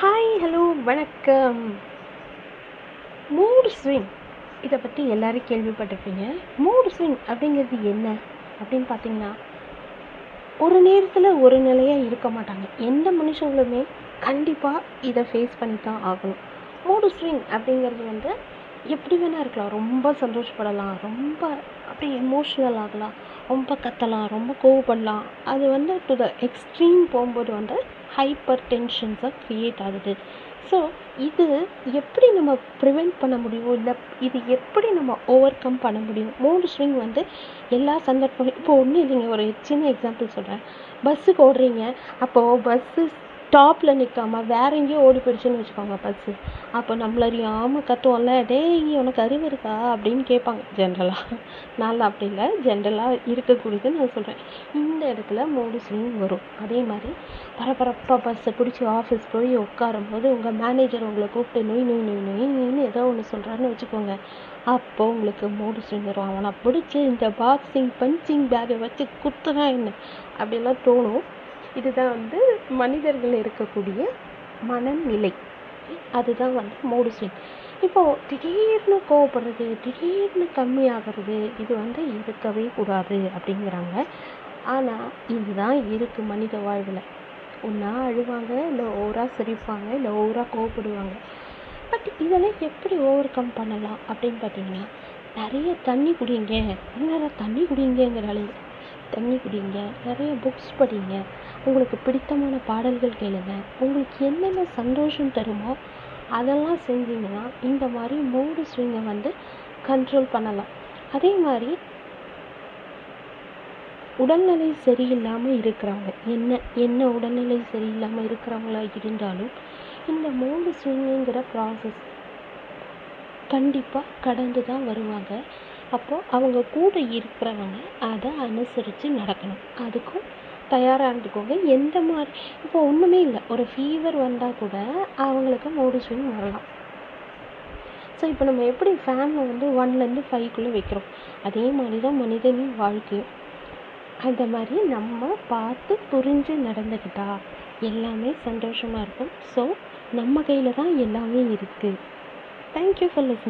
Hi hello வணக்கம். மூடு swing இதை பற்றி எல்லோரும் கேள்விப்பட்டிருப்பீங்க. மூடு ஸ்விங் அப்படிங்கிறது என்ன அப்படின்னு பார்த்தீங்கன்னா ஒரு நேரத்தில் ஒரு நிலையாக இருக்க மாட்டாங்க. எந்த மனுஷங்களுமே கண்டிப்பாக இதை ஃபேஸ் பண்ணி தான் ஆகணும். மூடு ஸ்விங் அப்படிங்கிறது வந்து எப்படி வேணால் இருக்கலாம். ரொம்ப சந்தோஷப்படலாம். ரொம்ப அப்படியே எமோஷ்னல் ஆகலாம். ரொம்ப கத்தலாம். ரொம்ப கோவப்படலாம். அது வந்து டு த எக்ஸ்ட்ரீம் போகும்போது வந்து ஹைப்பர் டென்ஷன்ஸாக க்ரியேட் ஆகுது. ஸோ இது எப்படி நம்ம ப்ரிவெண்ட் பண்ண முடியும்? இல்லை இது எப்படி நம்ம ஓவர் கம் பண்ண முடியும்? மூடு ஸ்விங் வந்து எல்லா சந்தர்ப்பம் இப்போ ஒன்றும் இல்லைங்க ஒரு சின்ன எக்ஸாம்பிள் சொல்கிறேன் பஸ்ஸுக்கு ஓடுறீங்க அப்போது பஸ்ஸு டாப்பில் நிற்காம வேற எங்கேயோ ஓடி போயிடுச்சுன்னு வச்சுக்கோங்க பஸ்ஸு. அப்போ நம்மள அறியாமல் கத்துவோம்ல டேய் உனக்கு அறிவு இருக்கா? அப்படின்னு கேட்பாங்க ஜென்ரலாக நான் அப்படி இல்லை ஜென்ரலாக இருக்கக்கூடியது நான் சொல்கிறேன் இந்த இடத்துல மூடு ஸ்விங் வரும். அதே மாதிரி பரபரப்பாக பஸ்ஸை பிடிச்சி ஆஃபீஸ் போய் உட்காரும் போது உங்கள் மேனேஜர் உங்களை கூப்பிட்டு நொய் நொய் நொய் நொய் நொய்னு ஏதோ ஒன்று சொல்கிறாருன்னு வச்சுக்கோங்க. அப்போ உங்களுக்கு மூடு வரும். அவனை பிடிச்சி இந்த பாக்ஸிங் பஞ்சிங் பேக்கை வச்சு குத்துனா என்ன அப்படிலாம் தோணும். இதுதான் வந்து மனிதர்கள் இருக்கக்கூடிய மனநிலை. அதுதான் வந்து மூடு ஸ்விங் இப்போது திடீர்னு கோவப்படுறது திடீர்னு கம்மியாகிறது இது வந்து இருக்கவே கூடாது அப்படிங்கிறாங்க. ஆனால் இதுதான் இருக்குது மனித வாழ்வில். ஒன்றா அழுவாங்க இல்லை ஓவராக சிரிப்பாங்க இல்லை ஓவராக கோவப்படுவாங்க. பட் இதெல்லாம் எப்படி ஓவர் கம் பண்ணலாம் அப்படின்னு பார்த்தீங்கன்னா நிறைய தண்ணி குடிங்க. என்னடா தண்ணி குடிங்கிறாலே தண்ணி குடிங்க நிறைய புக்ஸ் படிங்க உங்களுக்கு பிடித்தமான பாடல்கள் கேளுங்க உங்களுக்கு என்னென்ன சந்தோஷம் தருமோ அதெல்லாம் செஞ்சீங்கன்னா இந்த மாதிரி மூடு ஸ்விங்கை வந்து கண்ட்ரோல் பண்ணலாம். அதே மாதிரி உடல்நிலை சரியில்லாமல் இருக்கிறவங்க என்ன என்ன உடல்நிலை சரியில்லாமல் இருக்கிறவங்களா இருந்தாலும் இந்த மூடு ஸ்விங்குங்கிற ப்ராசஸ் கண்டிப்பாக கடந்து தான் வருவாங்க. அப்போது அவங்க கூட இருக்கிறவங்க அதை அனுசரித்து நடக்கணும். அதுக்கும் தயாராக இருந்துக்கோங்க. எந்த மாதிரி இப்போ ஒன்றுமே இல்லை. ஒரு ஃபீவர் வந்தால் கூட அவங்களுக்கு மூடு ஸ்விங் வரலாம். ஸோ இப்போ நம்ம எப்படி ஃபேனை வந்து ஒன்லேருந்து ஃபைவ்க்குள்ளே வைக்கிறோம்? அதே மாதிரி தான் மனிதனின் வாழ்க்கையும். அந்த மாதிரி நம்ம பார்த்து புரிஞ்சு நடந்துக்கிட்டா எல்லாமே சந்தோஷமாக இருக்கும். ஸோ நம்ம கையில் தான் எல்லாமே இருக்குது தேங்க்யூ ஃபார் லிஸ்னிங்